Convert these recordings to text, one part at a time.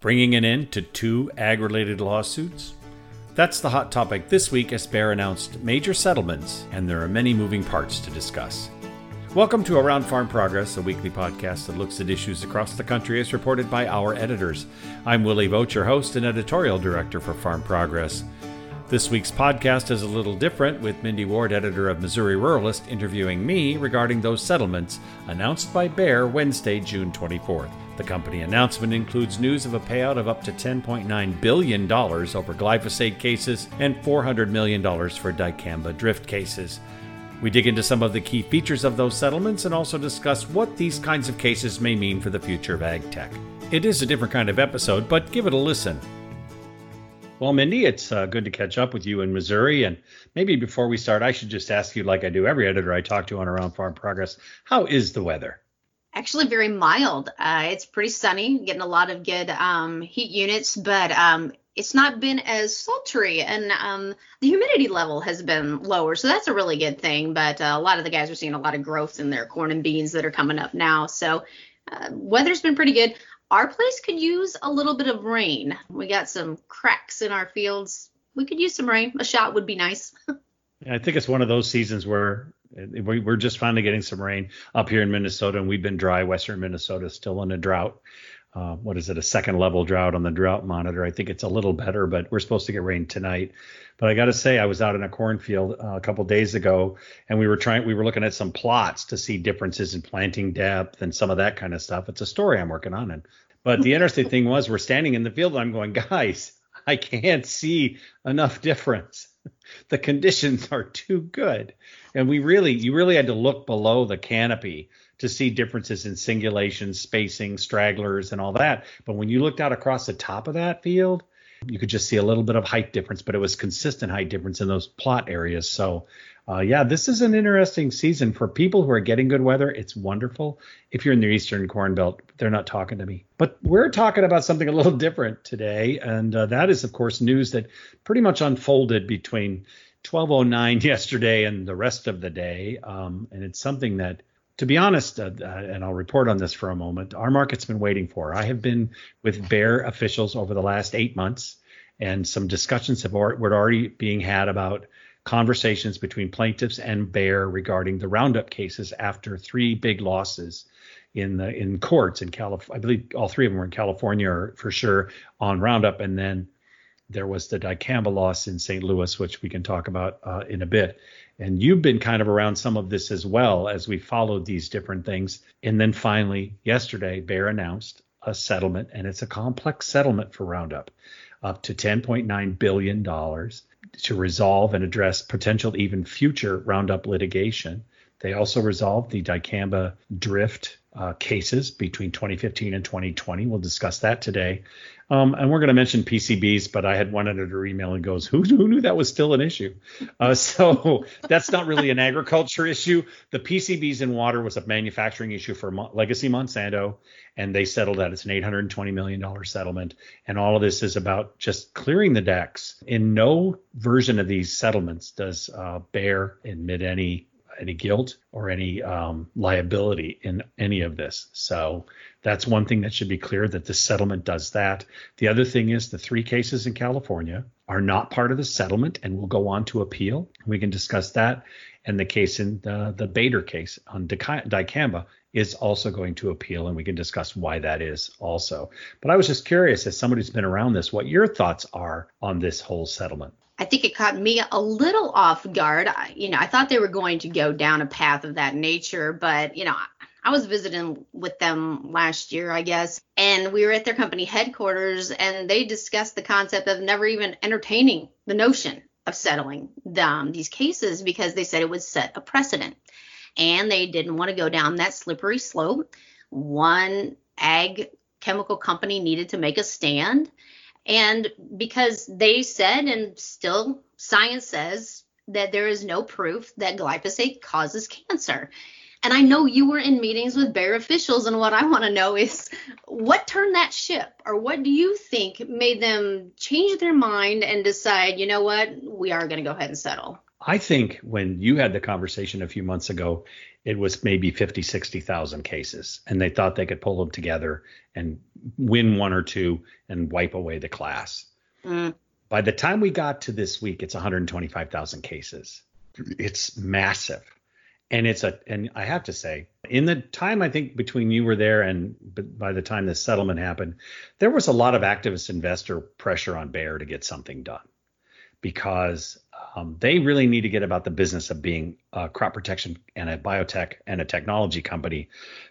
bringing an end to two ag related lawsuits? That's the hot topic this week as Bayer announced major settlements, and there are many moving parts to discuss. Welcome to Around Farm Progress, a weekly podcast that looks at issues across the country as reported by our editors. I'm Willie Vogt, your host and editorial director for Farm Progress. This week's podcast is a little different, with Mindy Ward, editor of Missouri Ruralist, interviewing me regarding those settlements announced by Bayer Wednesday, June 24th. The company announcement includes news of a payout of up to $10.9 billion over glyphosate cases and $400 million for dicamba drift cases. We dig into some of the key features of those settlements and also discuss what these kinds of cases may mean for the future of ag tech. It is a different kind of episode, but give it a listen. Well, Mindy, it's uh, good to catch up with you in Missouri. And maybe before we start, I should just ask you, like I do every editor I talk to on Around Farm Progress, how is the weather? Actually, very mild. Uh, it's pretty sunny, getting a lot of good um, heat units, but um, it's not been as sultry, and um, the humidity level has been lower. So that's a really good thing. But uh, a lot of the guys are seeing a lot of growth in their corn and beans that are coming up now. So uh, weather's been pretty good our place could use a little bit of rain. We got some cracks in our fields. We could use some rain. A shot would be nice. I think it's one of those seasons where we're just finally getting some rain up here in Minnesota, and we've been dry. Western Minnesota still in a drought. Uh, what is it? A second level drought on the drought monitor. I think it's a little better, but we're supposed to get rain tonight. But I got to say, I was out in a cornfield uh, a couple days ago, and we were trying, we were looking at some plots to see differences in planting depth and some of that kind of stuff. It's a story I'm working on, and but the interesting thing was, we're standing in the field, and I'm going, guys, I can't see enough difference. the conditions are too good, and we really, you really had to look below the canopy to see differences in singulation, spacing, stragglers, and all that. But when you looked out across the top of that field, you could just see a little bit of height difference, but it was consistent height difference in those plot areas. So uh, yeah, this is an interesting season for people who are getting good weather. It's wonderful. If you're in the Eastern Corn Belt, they're not talking to me. But we're talking about something a little different today, and uh, that is, of course, news that pretty much unfolded between 12:09 yesterday and the rest of the day. Um, and it's something that, to be honest, uh, uh, and I'll report on this for a moment, our market's been waiting for. I have been with Bayer officials over the last eight months, and some discussions have already, were already being had about conversations between plaintiffs and Bayer regarding the Roundup cases after three big losses in the in courts in California. I believe all three of them were in California for sure on Roundup, and then there was the dicamba loss in St. Louis, which we can talk about uh, in a bit. And you've been kind of around some of this as well as we followed these different things. And then finally, yesterday, Bayer announced a settlement, and it's a complex settlement for Roundup, up to $10.9 billion to resolve and address potential even future Roundup litigation. They also resolved the dicamba drift uh, cases between 2015 and 2020. We'll discuss that today. Um, and we're going to mention PCBs, but I had one editor email and goes, who, who knew that was still an issue? Uh, so that's not really an agriculture issue. The PCBs in water was a manufacturing issue for Mo- Legacy Monsanto, and they settled that. It's an $820 million settlement. And all of this is about just clearing the decks. In no version of these settlements does uh, Bayer admit any any guilt or any um, liability in any of this. So that's one thing that should be clear that the settlement does that. The other thing is the three cases in California are not part of the settlement and will go on to appeal. We can discuss that. And the case in the, the Bader case on dicamba is also going to appeal, and we can discuss why that is also. But I was just curious, as somebody who's been around this, what your thoughts are on this whole settlement. I think it caught me a little off guard. I, you know, I thought they were going to go down a path of that nature, but you know, I was visiting with them last year, I guess, and we were at their company headquarters, and they discussed the concept of never even entertaining the notion of settling these cases because they said it would set a precedent, and they didn't want to go down that slippery slope. One ag chemical company needed to make a stand and because they said, and still science says, that there is no proof that glyphosate causes cancer. And I know you were in meetings with Bayer officials, and what I want to know is what turned that ship, or what do you think made them change their mind and decide, you know what, we are going to go ahead and settle? I think when you had the conversation a few months ago, it was maybe 50, 60,000 cases, and they thought they could pull them together and win one or two and wipe away the class. Mm. By the time we got to this week, it's 125,000 cases. It's massive. And it's a, and I have to say, in the time I think between you were there and by the time the settlement happened, there was a lot of activist investor pressure on Bayer to get something done because um, they really need to get about the business of being a crop protection and a biotech and a technology company,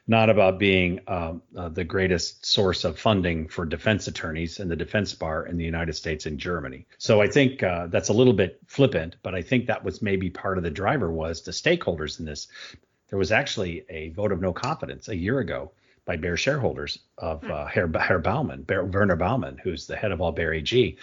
not about being um, uh, the greatest source of funding for defense attorneys and the defense bar in the United States and Germany. So I think uh, that's a little bit flippant, but I think that was maybe part of the driver was the stakeholders in this. There was actually a vote of no confidence a year ago by Bayer shareholders of uh, Herr, Herr Baumann, Bayer, Werner Baumann, who's the head of all Bayer AG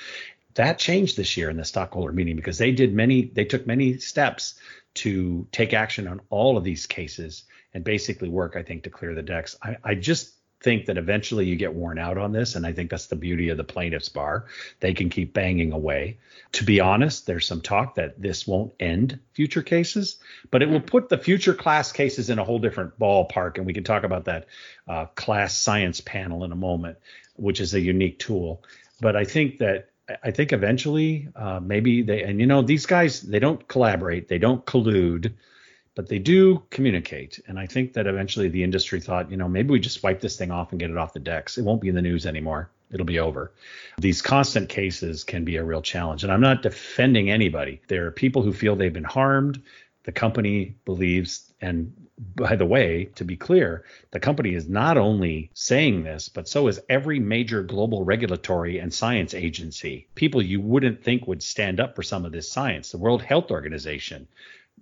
that changed this year in the stockholder meeting because they did many they took many steps to take action on all of these cases and basically work i think to clear the decks. I, I just think that eventually you get worn out on this and i think that's the beauty of the plaintiffs bar. They can keep banging away. To be honest there's some talk that this won't end future cases but it will put the future class cases in a whole different ballpark and we can talk about that uh, class science panel in a moment which is a unique tool. But i think that I think eventually, uh, maybe they, and you know, these guys, they don't collaborate, they don't collude, but they do communicate. And I think that eventually the industry thought, you know, maybe we just wipe this thing off and get it off the decks. It won't be in the news anymore. It'll be over. These constant cases can be a real challenge. And I'm not defending anybody. There are people who feel they've been harmed. The company believes and by the way, to be clear, the company is not only saying this, but so is every major global regulatory and science agency. People you wouldn't think would stand up for some of this science. The World Health Organization,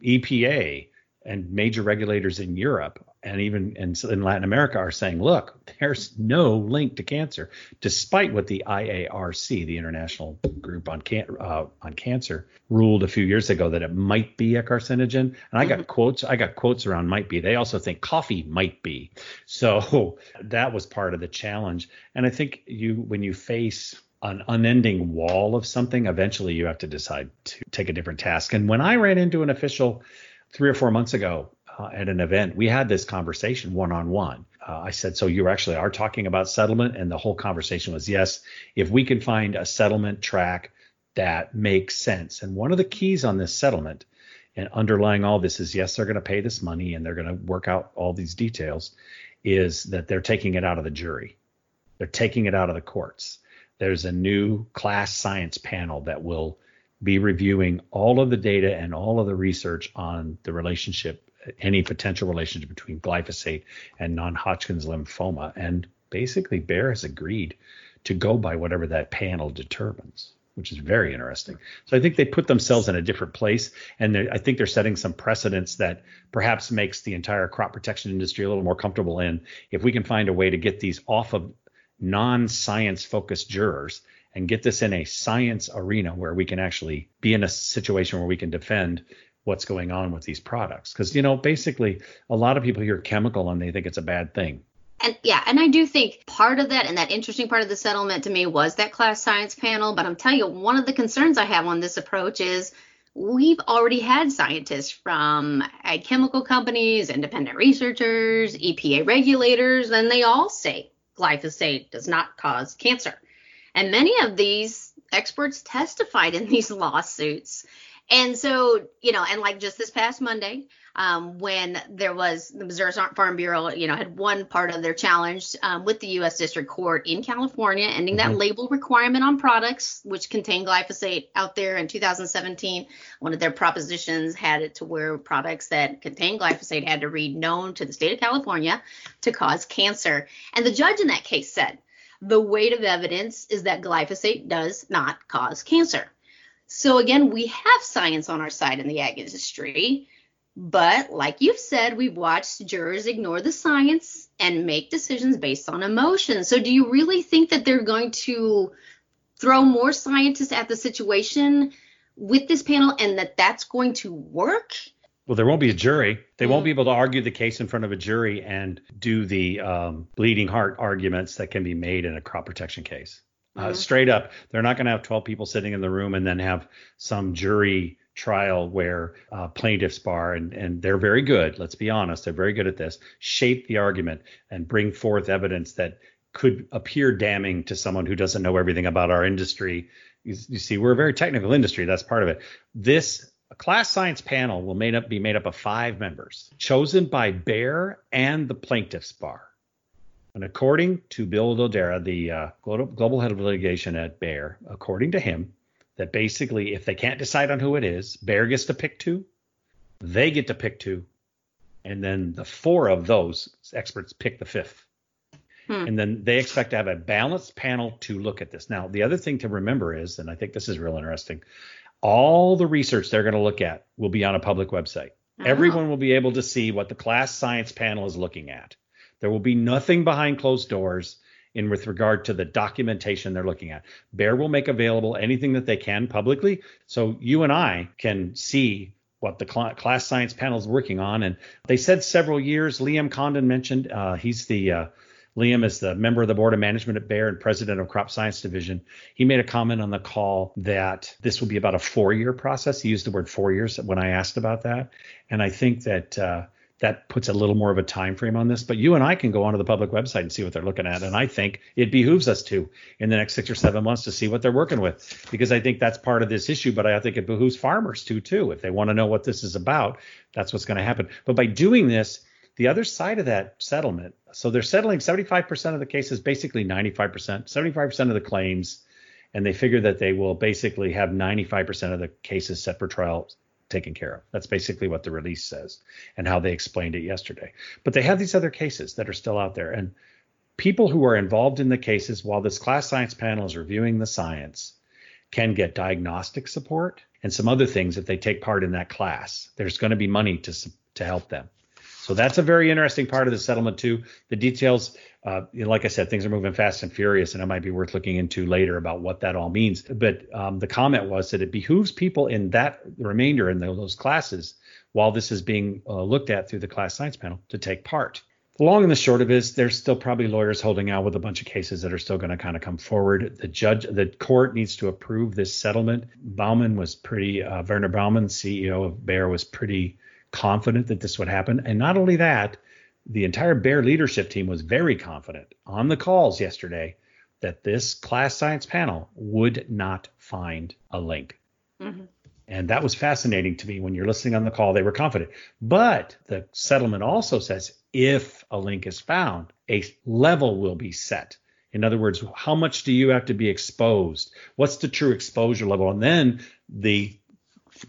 EPA, and major regulators in Europe and even in, in, Latin America are saying, look, there's no link to cancer, despite what the IARC, the International Group on Can- uh, on Cancer, ruled a few years ago that it might be a carcinogen. And I got mm-hmm. quotes, I got quotes around might be. They also think coffee might be. So that was part of the challenge. And I think you, when you face an unending wall of something, eventually you have to decide to take a different task. And when I ran into an official three or four months ago uh, at an event, we had this conversation one on one. Uh, I said, So you actually are talking about settlement? And the whole conversation was yes, if we can find a settlement track that makes sense. And one of the keys on this settlement and underlying all this is yes, they're going to pay this money and they're going to work out all these details, is that they're taking it out of the jury. They're taking it out of the courts. There's a new class science panel that will be reviewing all of the data and all of the research on the relationship, any potential relationship between glyphosate and non-Hodgkin's lymphoma. And basically, Bayer has agreed to go by whatever that panel determines, which is very interesting. So I think they put themselves in a different place, and I think they're setting some precedents that perhaps makes the entire crop protection industry a little more comfortable in. If we can find a way to get these off of non-science focused jurors and get this in a science arena where we can actually be in a situation where we can defend what's going on with these products. Because, you know, basically, a lot of people hear chemical and they think it's a bad thing. And yeah, and I do think part of that and that interesting part of the settlement to me was that class science panel. But I'm telling you, one of the concerns I have on this approach is we've already had scientists from ag chemical companies, independent researchers, EPA regulators, and they all say glyphosate does not cause cancer. And many of these experts testified in these lawsuits. And so, you know, and like just this past Monday, um, when there was the Missouri Farm Bureau, you know, had one part of their challenge um, with the U.S. District Court in California, ending mm-hmm. that label requirement on products which contain glyphosate out there in 2017. One of their propositions had it to where products that contain glyphosate had to read known to the state of California to cause cancer. And the judge in that case said, the weight of evidence is that glyphosate does not cause cancer. So again, we have science on our side in the ag industry, but like you've said, we've watched jurors ignore the science and make decisions based on emotion. So do you really think that they're going to throw more scientists at the situation with this panel and that that's going to work? Well, there won't be a jury. They mm. won't be able to argue the case in front of a jury and do the um, bleeding heart arguments that can be made in a crop protection case. Uh, mm-hmm. straight up, they're not going to have 12 people sitting in the room and then have some jury trial where uh, plaintiffs bar and and they're very good let's be honest they're very good at this shape the argument and bring forth evidence that could appear damning to someone who doesn't know everything about our industry. You, you see we're a very technical industry that's part of it. This class science panel will made up be made up of five members chosen by Bayer and the plaintiffs bar and according to Bill Dodero, the uh, global head of litigation at Bayer, according to him, that basically if they can't decide on who it is, Bayer gets to pick two, they get to pick two, and then the four of those experts pick the fifth. Hmm. And then they expect to have a balanced panel to look at this. Now, the other thing to remember is, and I think this is real interesting, all the research they're going to look at will be on a public website. Oh. Everyone will be able to see what the class science panel is looking at. There will be nothing behind closed doors in with regard to the documentation they're looking at. Bayer will make available anything that they can publicly, so you and I can see what the cl- class science panel is working on. And they said several years. Liam Condon mentioned uh, he's the uh, Liam is the member of the board of management at Bayer and president of Crop Science Division. He made a comment on the call that this will be about a four-year process. He used the word four years when I asked about that, and I think that uh, that puts a little more of a time frame on this. But you and I can go onto the public website and see what they're looking at. And I think it behooves us to in the next six or seven months to see what they're working with because I think that's part of this issue. But I think it behooves farmers to too. If they want to know what this is about, that's what's going to happen. But by doing this, the other side of that settlement, so they're settling 75% of the cases, basically 95%, 75% of the claims, and they figure that they will basically have 95% of the cases set for trial taken care of. That's basically what the release says and how they explained it yesterday. But they have these other cases that are still out there. And people who are involved in the cases while this class science panel is reviewing the science can get diagnostic support and some other things if they take part in that class. There's going to be money to to help them. So that's a very interesting part of the settlement too. The details, uh, you know, like I said, things are moving fast and furious, and it might be worth looking into later about what that all means. But um, the comment was that it behooves people in that remainder in those classes, while this is being uh, looked at through the class science panel, to take part. The long and the short of it is there's still probably lawyers holding out with a bunch of cases that are still going to kind of come forward. The judge, the court needs to approve this settlement. Baumann was pretty, uh, Werner Baumann, CEO of Bayer, was pretty confident that this would happen. And not only that, the entire Bayer leadership team was very confident on the calls yesterday that this class science panel would not find a link. Mm-hmm. And that was fascinating to me when you're listening on the call. They were confident. But the settlement also says if a link is found, a level will be set. In other words, how much do you have to be exposed? What's the true exposure level? And then the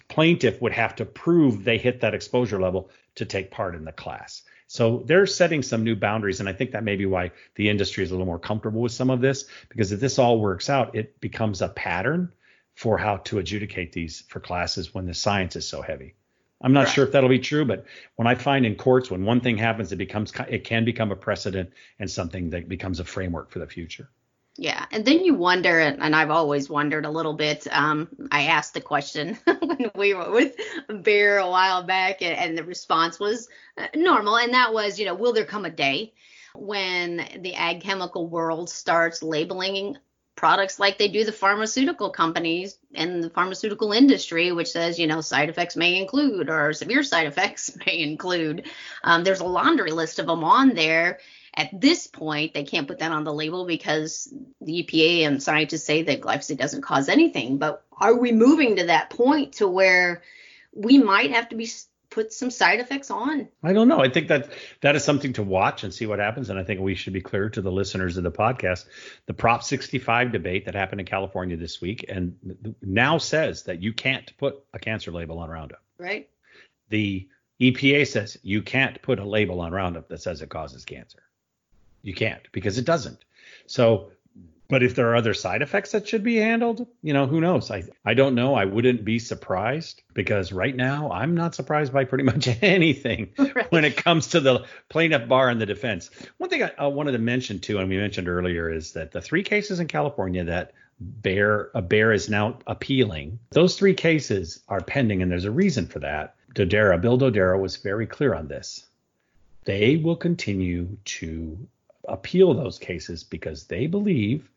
plaintiff would have to prove they hit that exposure level to take part in the class. So they're setting some new boundaries, and I think that may be why the industry is a little more comfortable with some of this, because if this all works out, it becomes a pattern for how to adjudicate these for classes when the science is so heavy. I'm not right. sure if that'll be true, but when I find in courts when one thing happens, it becomes it can become a precedent and something that becomes a framework for the future. Yeah, and then you wonder, and I've always wondered a little bit. Um, I asked the question when we were with Bayer a while back, and, and the response was uh, normal, and that was, you know, will there come a day when the ag chemical world starts labeling products like they do the pharmaceutical companies and the pharmaceutical industry, which says, you know, side effects may include or severe side effects may include. Um, there's a laundry list of them on there. At this point, they can't put that on the label because the EPA and scientists say that glyphosate doesn't cause anything. But are we moving to that point to where we might have to be put some side effects on? I don't know. I think that that is something to watch and see what happens. And I think we should be clear to the listeners of the podcast. The Prop 65 debate that happened in California this week and now says that you can't put a cancer label on Roundup. Right. The EPA says you can't put a label on Roundup that says it causes cancer. You can't because it doesn't. So, but if there are other side effects that should be handled, you know, who knows? I I don't know. I wouldn't be surprised because right now I'm not surprised by pretty much anything right. when it comes to the plaintiff bar and the defense. One thing I, I wanted to mention too, and we mentioned earlier, is that the three cases in California that Bayer a Bayer is now appealing. Those three cases are pending, and there's a reason for that. Dodero, Bill Dodero was very clear on this. They will continue to appeal those cases because they believe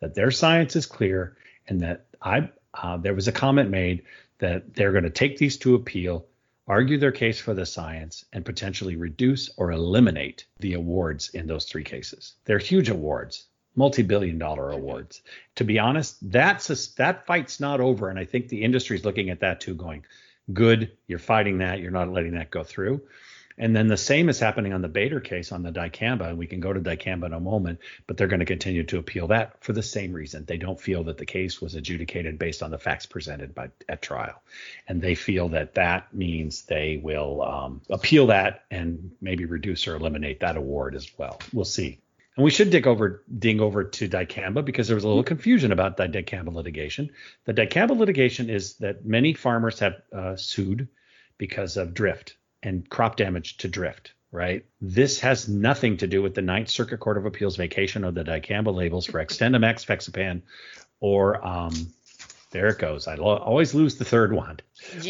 that their science is clear and that I uh, there was a comment made that they're going to take these to appeal, argue their case for the science, and potentially reduce or eliminate the awards in those three cases. They're huge awards, multi-billion dollar awards. To be honest, that's a, that fight's not over, and I think the industry's looking at that too, going, "Good, you're fighting that. You're not letting that go through." And then the same is happening on the Bader case on the dicamba. And we can go to dicamba in a moment, but they're going to continue to appeal that for the same reason. They don't feel that the case was adjudicated based on the facts presented by at trial, and they feel that that means they will um, appeal that and maybe reduce or eliminate that award as well. We'll see. And we should dig over ding over to dicamba because there was a little confusion about the dicamba litigation. The dicamba litigation is that many farmers have uh, sued because of drift and crop damage to drift, right? This has nothing to do with the Ninth Circuit Court of Appeals vacation of the dicamba labels for XtendiMax, Fexapan, or um, there it goes. I lo- always lose the third one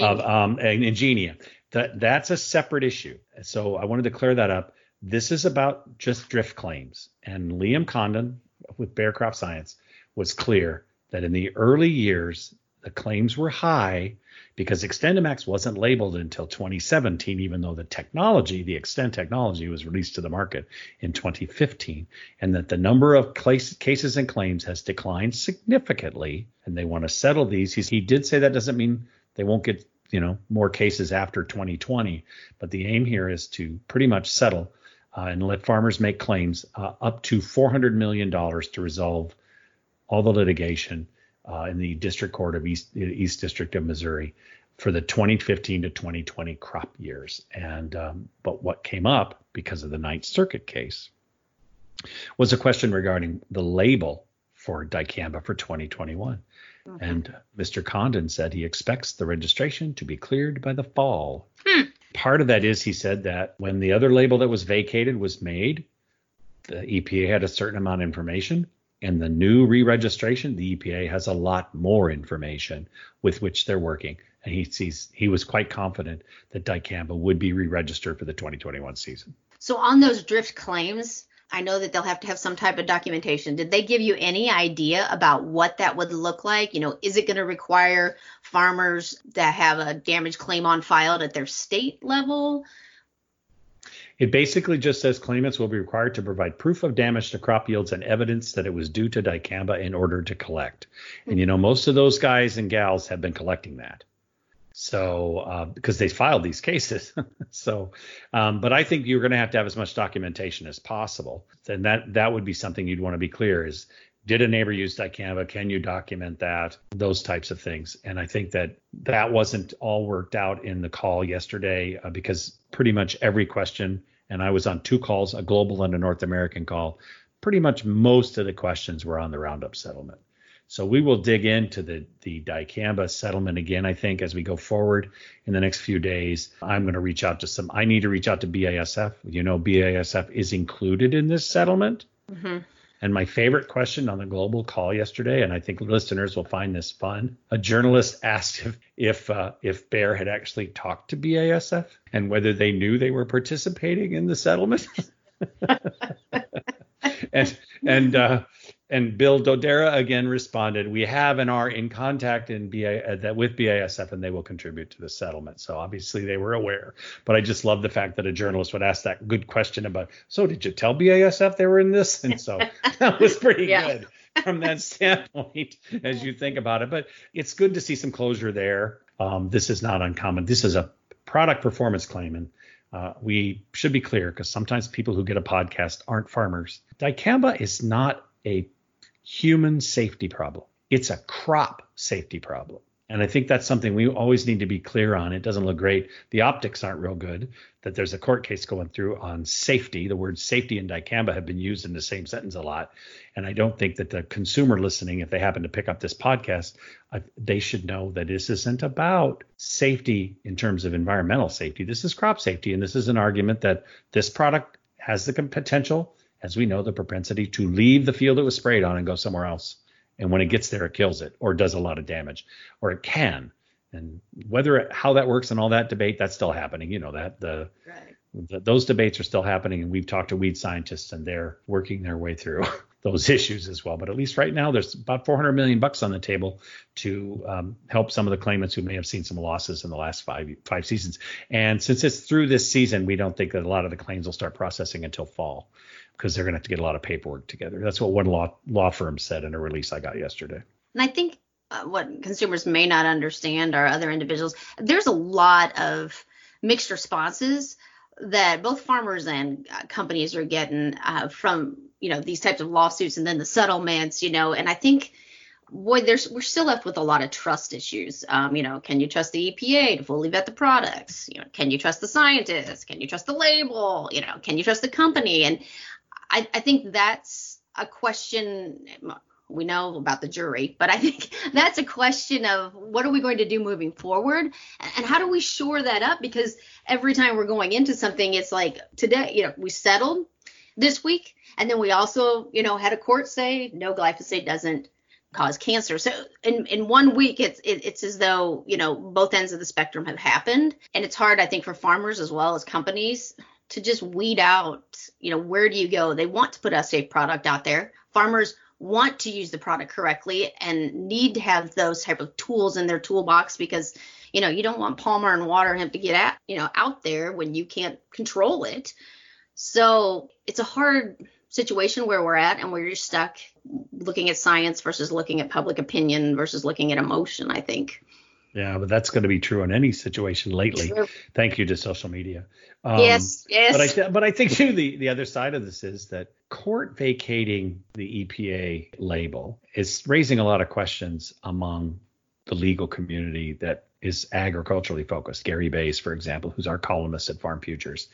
of um, Engenia. That that's a separate issue. So I wanted to clear that up. This is about just drift claims, and Liam Condon with Bayer Crop Science was clear that in the early years the claims were high because XtendiMax wasn't labeled until 2017, even though the technology, the Xtend technology, was released to the market in 2015, and that the number of cases and claims has declined significantly, and they want to settle these. He's, he did say that doesn't mean they won't get you know more cases after 2020, but the aim here is to pretty much settle uh, and let farmers make claims uh, up to 400 million dollars to resolve all the litigation uh, in the District Court of East East District of Missouri for the 2015 to 2020 crop years. And um, but what came up because of the Ninth Circuit case was a question regarding the label for dicamba for 2021. Mm-hmm. And Mr. Condon said he expects the registration to be cleared by the fall. Hmm. Part of that is he said that when the other label that was vacated was made, the EPA had a certain amount of information and the new re-registration, the EPA has a lot more information with which they're working. And he sees he was quite confident that dicamba would be re-registered for the 2021 season. So on those drift claims, I know that they'll have to have some type of documentation. Did they give you any idea about what that would look like? You know, is it going to require farmers that have a damage claim on file at their state level? It basically just says claimants will be required to provide proof of damage to crop yields and evidence that it was due to dicamba in order to collect. And you know, most of those guys and gals have been collecting that. So, uh, because they filed these cases. so, um, but I think you're going to have to have as much documentation as possible. And that that would be something you'd want to be clear is did a neighbor use dicamba can you document that? Those types of things. And i think that that wasn't all worked out in the call yesterday uh, because pretty much every question and i was on two calls a global and a north american call pretty much most of the questions were on the roundup settlement. So we will dig into the the dicamba settlement again i think as we go forward in the next few days. I'm going to reach out to some i need to reach out to basf you know basf is included in this settlement. Mm-hmm. And my favorite question on the global call yesterday, and I think listeners will find this fun. A journalist asked if if uh, if Bayer had actually talked to BASF and whether they knew they were participating in the settlement. and and uh, and Bill Dodero again responded, "We have and are in contact in BA uh, that with BASF, and they will contribute to the settlement." So obviously they were aware. But I just love the fact that a journalist would ask that good question about, "So did you tell BASF they were in this?" And so that was pretty yeah. good from that standpoint as you think about it. But it's good to see some closure there. Um, this is not uncommon. This is a product performance claim, and uh, we should be clear because sometimes people who get a podcast aren't farmers. Dicamba is not a human safety problem. It's a crop safety problem. And I think that's something we always need to be clear on. It doesn't look great. The optics aren't real good. That there's a court case going through on safety. The words safety and dicamba have been used in the same sentence a lot. And I don't think that the consumer listening, if they happen to pick up this podcast, uh, they should know that this isn't about safety in terms of environmental safety. This is crop safety. And this is an argument that this product has the potential as we know, the propensity to leave the field it was sprayed on and go somewhere else. And when it gets there, it kills it or does a lot of damage, or it can. And whether it, how that works and all that debate, that's still happening. You know that the, right. the those debates are still happening, and we've talked to weed scientists, and they're working their way through those issues as well. But at least right now, there's about 400 million bucks on the table to um, help some of the claimants who may have seen some losses in the last five five seasons. And since it's through this season, we don't think that a lot of the claims will start processing until fall because they're going to have to get a lot of paperwork together. That's what one law law firm said in a release I got yesterday. And I think uh, what consumers may not understand are other individuals. There's a lot of mixed responses that both farmers and uh, companies are getting uh, from you know these types of lawsuits and then the settlements you know and i think boy there's we're still left with a lot of trust issues um, you know can you trust the epa to fully vet the products you know can you trust the scientists can you trust the label you know can you trust the company and i, I think that's a question we know about the jury, but I think that's a question of what are we going to do moving forward and how do we shore that up? Because every time we're going into something, it's like today, you know, we settled this week, and then we also, you know, had a court say no glyphosate doesn't cause cancer. So in in one week, it's it, it's as though you know both ends of the spectrum have happened, and it's hard, I think, for farmers as well as companies to just weed out, you know, where do you go? They want to put a safe product out there. Farmers want to use the product correctly and need to have those type of tools in their toolbox because you know you don't want palmer and water hemp to get at you know out there when you can't control it so it's a hard situation where we're at and where you're stuck looking at science versus looking at public opinion versus looking at emotion i think yeah, but that's going to be true in any situation lately. True. Thank you to social media. Um, yes, yes. But I, th- but I think too the the other side of this is that court vacating the EPA label is raising a lot of questions among the legal community that is agriculturally focused. Gary Baise, for example, who's our columnist at Farm Futures,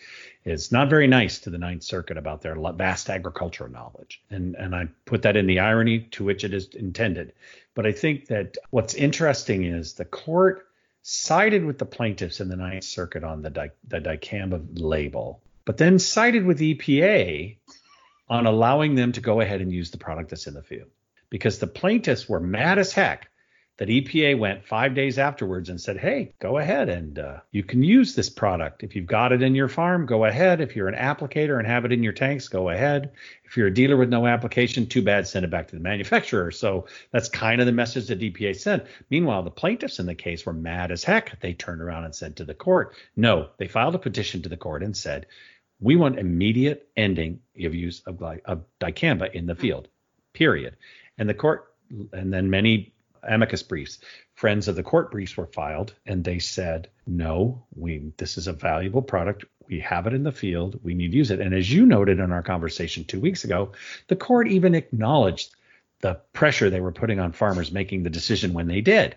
is not very nice to the Ninth Circuit about their vast agricultural knowledge. And, and I put that in the irony to which it is intended. But I think that what's interesting is the court sided with the plaintiffs in the Ninth Circuit on the, di- the dicamba label, but then sided with EPA on allowing them to go ahead and use the product that's in the field. Because the plaintiffs were mad as heck that EPA went five days afterwards and said, hey, go ahead and uh, you can use this product. If you've got it in your farm, go ahead. If you're an applicator and have it in your tanks, go ahead. If you're a dealer with no application, too bad, send it back to the manufacturer. So that's kind of the message that EPA sent. Meanwhile, the plaintiffs in the case were mad as heck. They turned around and said to the court, no, they filed a petition to the court and said, we want immediate ending of use of, of dicamba in the field, period. And the court, and then many amicus briefs. Friends of the court briefs were filed, and they said, "No, we this is a valuable product. We have it in the field. We need to use it." And as you noted in our conversation two weeks ago, the court even acknowledged the pressure they were putting on farmers making the decision when they did.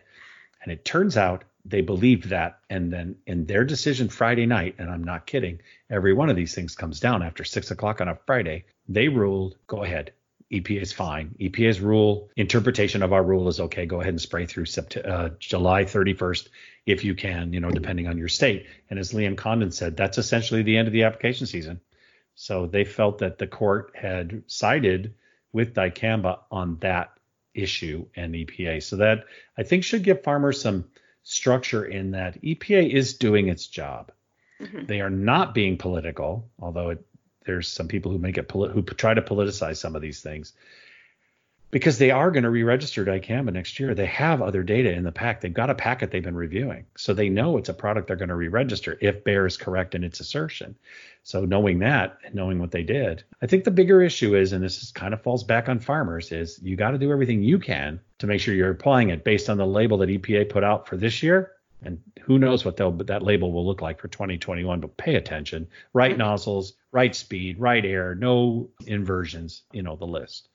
And it turns out they believed that. And then in their decision Friday night, and I'm not kidding, every one of these things comes down after six o'clock on a Friday. They ruled, go ahead, EPA is fine. EPA's rule interpretation of our rule is okay. Go ahead and spray through Sept- uh, July 31st if you can, you know, depending on your state. And as Liam Condon said, that's essentially the end of the application season. So they felt that the court had sided with dicamba on that issue and EPA. So that I think should give farmers some structure in that EPA is doing its job. Mm-hmm. They are not being political, although it there's some people who make it poli- who try to politicize some of these things because they are going to re-register dicamba next year. They have other data in the pack. They've got a packet they've been reviewing, so they know it's a product they're going to re-register if Bayer is correct in its assertion. So knowing that and knowing what they did, I think the bigger issue is, and this is kind of falls back on farmers, is you got to do everything you can to make sure you're applying it based on the label that EPA put out for this year and who knows what they'll that label will look like for 2021 but pay attention. Right nozzles right speed right air no inversions you know the list.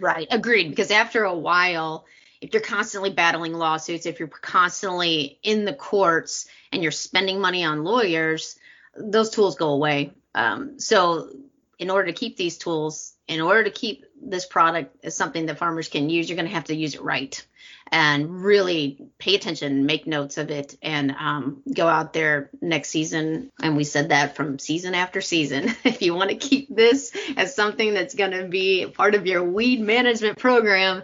Right. Agreed. Because after a while if you're constantly battling lawsuits if you're constantly in the courts and you're spending money on lawyers those tools go away. Um, so in order to keep these tools in order to keep this product as something that farmers can use you're going to have to use it right and really pay attention, make notes of it, and um, go out there next season. And we said that from season after season. if you want to keep this as something that's going to be part of your weed management program,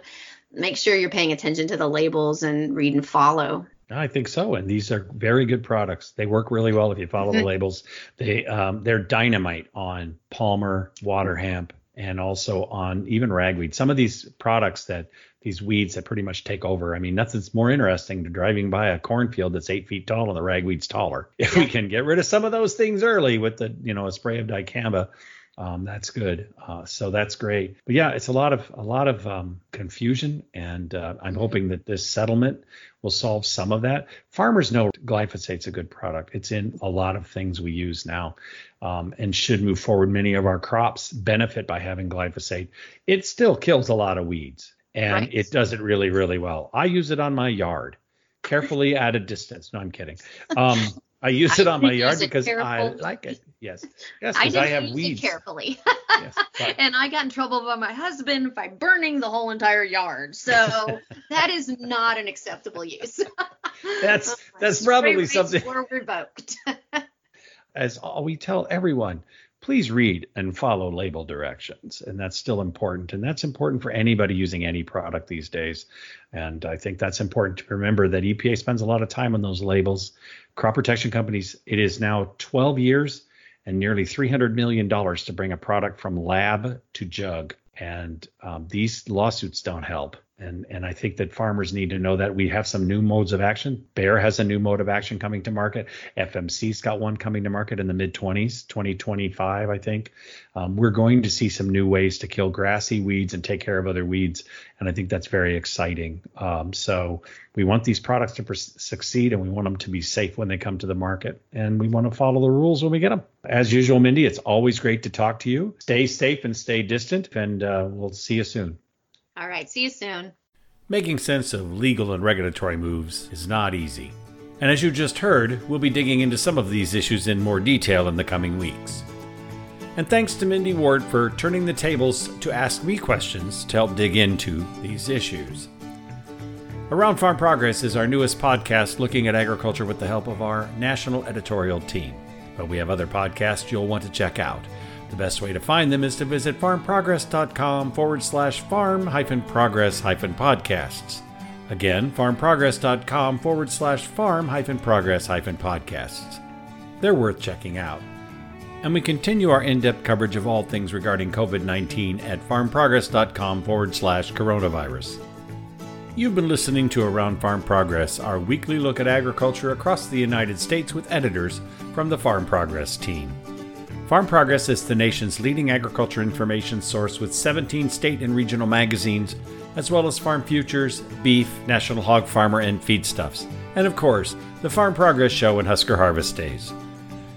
make sure you're paying attention to the labels and read and follow. I think so, and these are very good products. They work really well if you follow the mm-hmm. labels. They um, they're dynamite on Palmer, water hemp, and also on even ragweed. Some of these products that these weeds that pretty much take over. I mean, nothing's more interesting to driving by a cornfield that's eight feet tall and the ragweed's taller. If we can get rid of some of those things early with the, you know, a spray of dicamba, um, that's good. Uh, so that's great. But yeah, it's a lot of a lot of um, confusion, and uh, I'm hoping that this settlement will solve some of that. Farmers know glyphosate's a good product. It's in a lot of things we use now, um, and should move forward. Many of our crops benefit by having glyphosate. It still kills a lot of weeds, and right. it does it really, really well. I use it on my yard, carefully at a distance. No, I'm kidding. I use it on my yard because I like it. Yes, yes, because I, I, have weeds. carefully. yes, and I got in trouble by my husband by burning the whole entire yard. So that is not an acceptable use. that's oh that's probably something. Were revoked. As we tell everyone, please read and follow label directions. And that's still important. And that's important for anybody using any product these days. And I think that's important to remember that EPA spends a lot of time on those labels. Crop protection companies, it is now 12 years and nearly $300 million to bring a product from lab to jug. And um, these lawsuits don't help. And, and I think that farmers need to know that we have some new modes of action. Bayer has a new mode of action coming to market. FMC's got one coming to market in the mid 20s, 2025, I think. Um, we're going to see some new ways to kill grassy weeds and take care of other weeds. And I think that's very exciting. Um, so we want these products to pers- succeed and we want them to be safe when they come to the market. And we want to follow the rules when we get them. As usual, Mindy, it's always great to talk to you. Stay safe and stay distant. And uh, we'll see you soon. All right. See you soon. Making sense of legal and regulatory moves is not easy. And as you just heard, we'll be digging into some of these issues in more detail in the coming weeks. And thanks to Mindy Ward for turning the tables to ask me questions to help dig into these issues. Around Farm Progress is our newest podcast looking at agriculture with the help of our national editorial team. But we have other podcasts you'll want to check out. The best way to find them is to visit farmprogress.com forward slash farm hyphen progress hyphen podcasts. Again, farmprogress.com forward slash farm hyphen progress hyphen podcasts. They're worth checking out. And we continue our in depth coverage of all things regarding COVID 19 at farmprogress.com forward slash coronavirus. You've been listening to Around Farm Progress, our weekly look at agriculture across the United States with editors from the Farm Progress team. Farm Progress is the nation's leading agriculture information source with 17 state and regional magazines, as well as Farm Futures, Beef, National Hog Farmer, and Feedstuffs. And of course, the Farm Progress Show and Husker Harvest Days.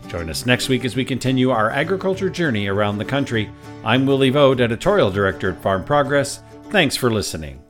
Join us next week as we continue our agriculture journey around the country. I'm Willie Vogt, Editorial Director at Farm Progress. Thanks for listening.